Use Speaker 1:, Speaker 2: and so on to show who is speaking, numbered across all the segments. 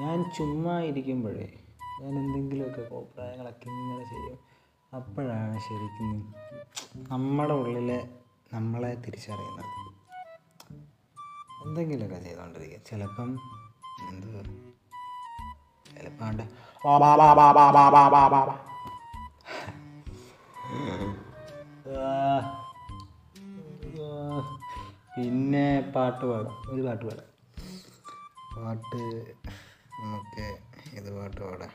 Speaker 1: ഞാൻ ചുമ്മാ ഇരിക്കുമ്പോഴേ ഞാൻ എന്തെങ്കിലുമൊക്കെ അഭിപ്രായങ്ങളൊക്കെ ഇങ്ങനെ ചെയ്യും. അപ്പോഴാണ് ശരിക്കും നമ്മുടെ ഉള്ളിലെ നമ്മളെ തിരിച്ചറിയുന്നത്. എന്തെങ്കിലുമൊക്കെ ചെയ്തുകൊണ്ടിരിക്കുക ചിലപ്പം എന്ത് ചിലപ്പോണ്ട് പിന്നെ പാട്ട് പാടും. ഒരു പാട്ട് പാടാം. പാട്ട് നമുക്ക് ഇത് പാട്ട് പാടാം.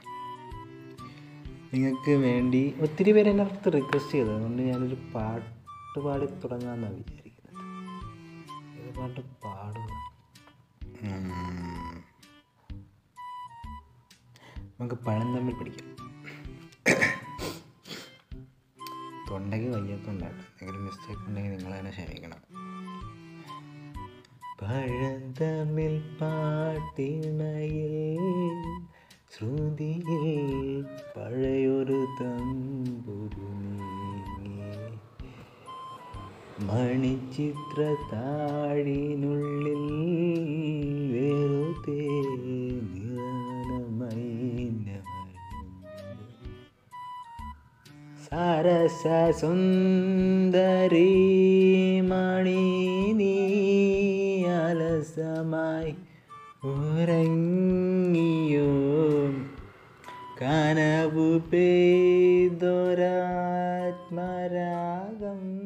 Speaker 1: നിങ്ങൾക്ക് വേണ്ടി ഒത്തിരി പേര് എന്റെ അടുത്ത് റിക്വസ്റ്റ് ചെയ്തു. അതുകൊണ്ട് ഞാനൊരു പാട്ട് പാടി തുടങ്ങാമെന്നാണ് വിചാരിക്കുന്നത്. ഏത് പാട്ട് പാടുക? നമുക്ക് പണം തമ്മിൽ പിടിക്കാം. തൊണ്ടയ്ക്ക് വയ്യാത്തോണ്ടാണ് എന്തെങ്കിലും മിസ്റ്റേക്ക് ഉണ്ടെങ്കിൽ നിങ്ങൾ തന്നെ ക്ഷമിക്കണം. പഴന്തമിൽ പാട്ടിണയിൽ ശ്രുതിയിൽ പഴയൊരു തമ്പുരു മണിചിത്ര താഴിനുള്ളിൽ വെറുതെ സരസ സുന്ദരി ദിവസമായി ഉറങ്ങിയോ കനവു പെയ്തൊരാത്മരാഗം.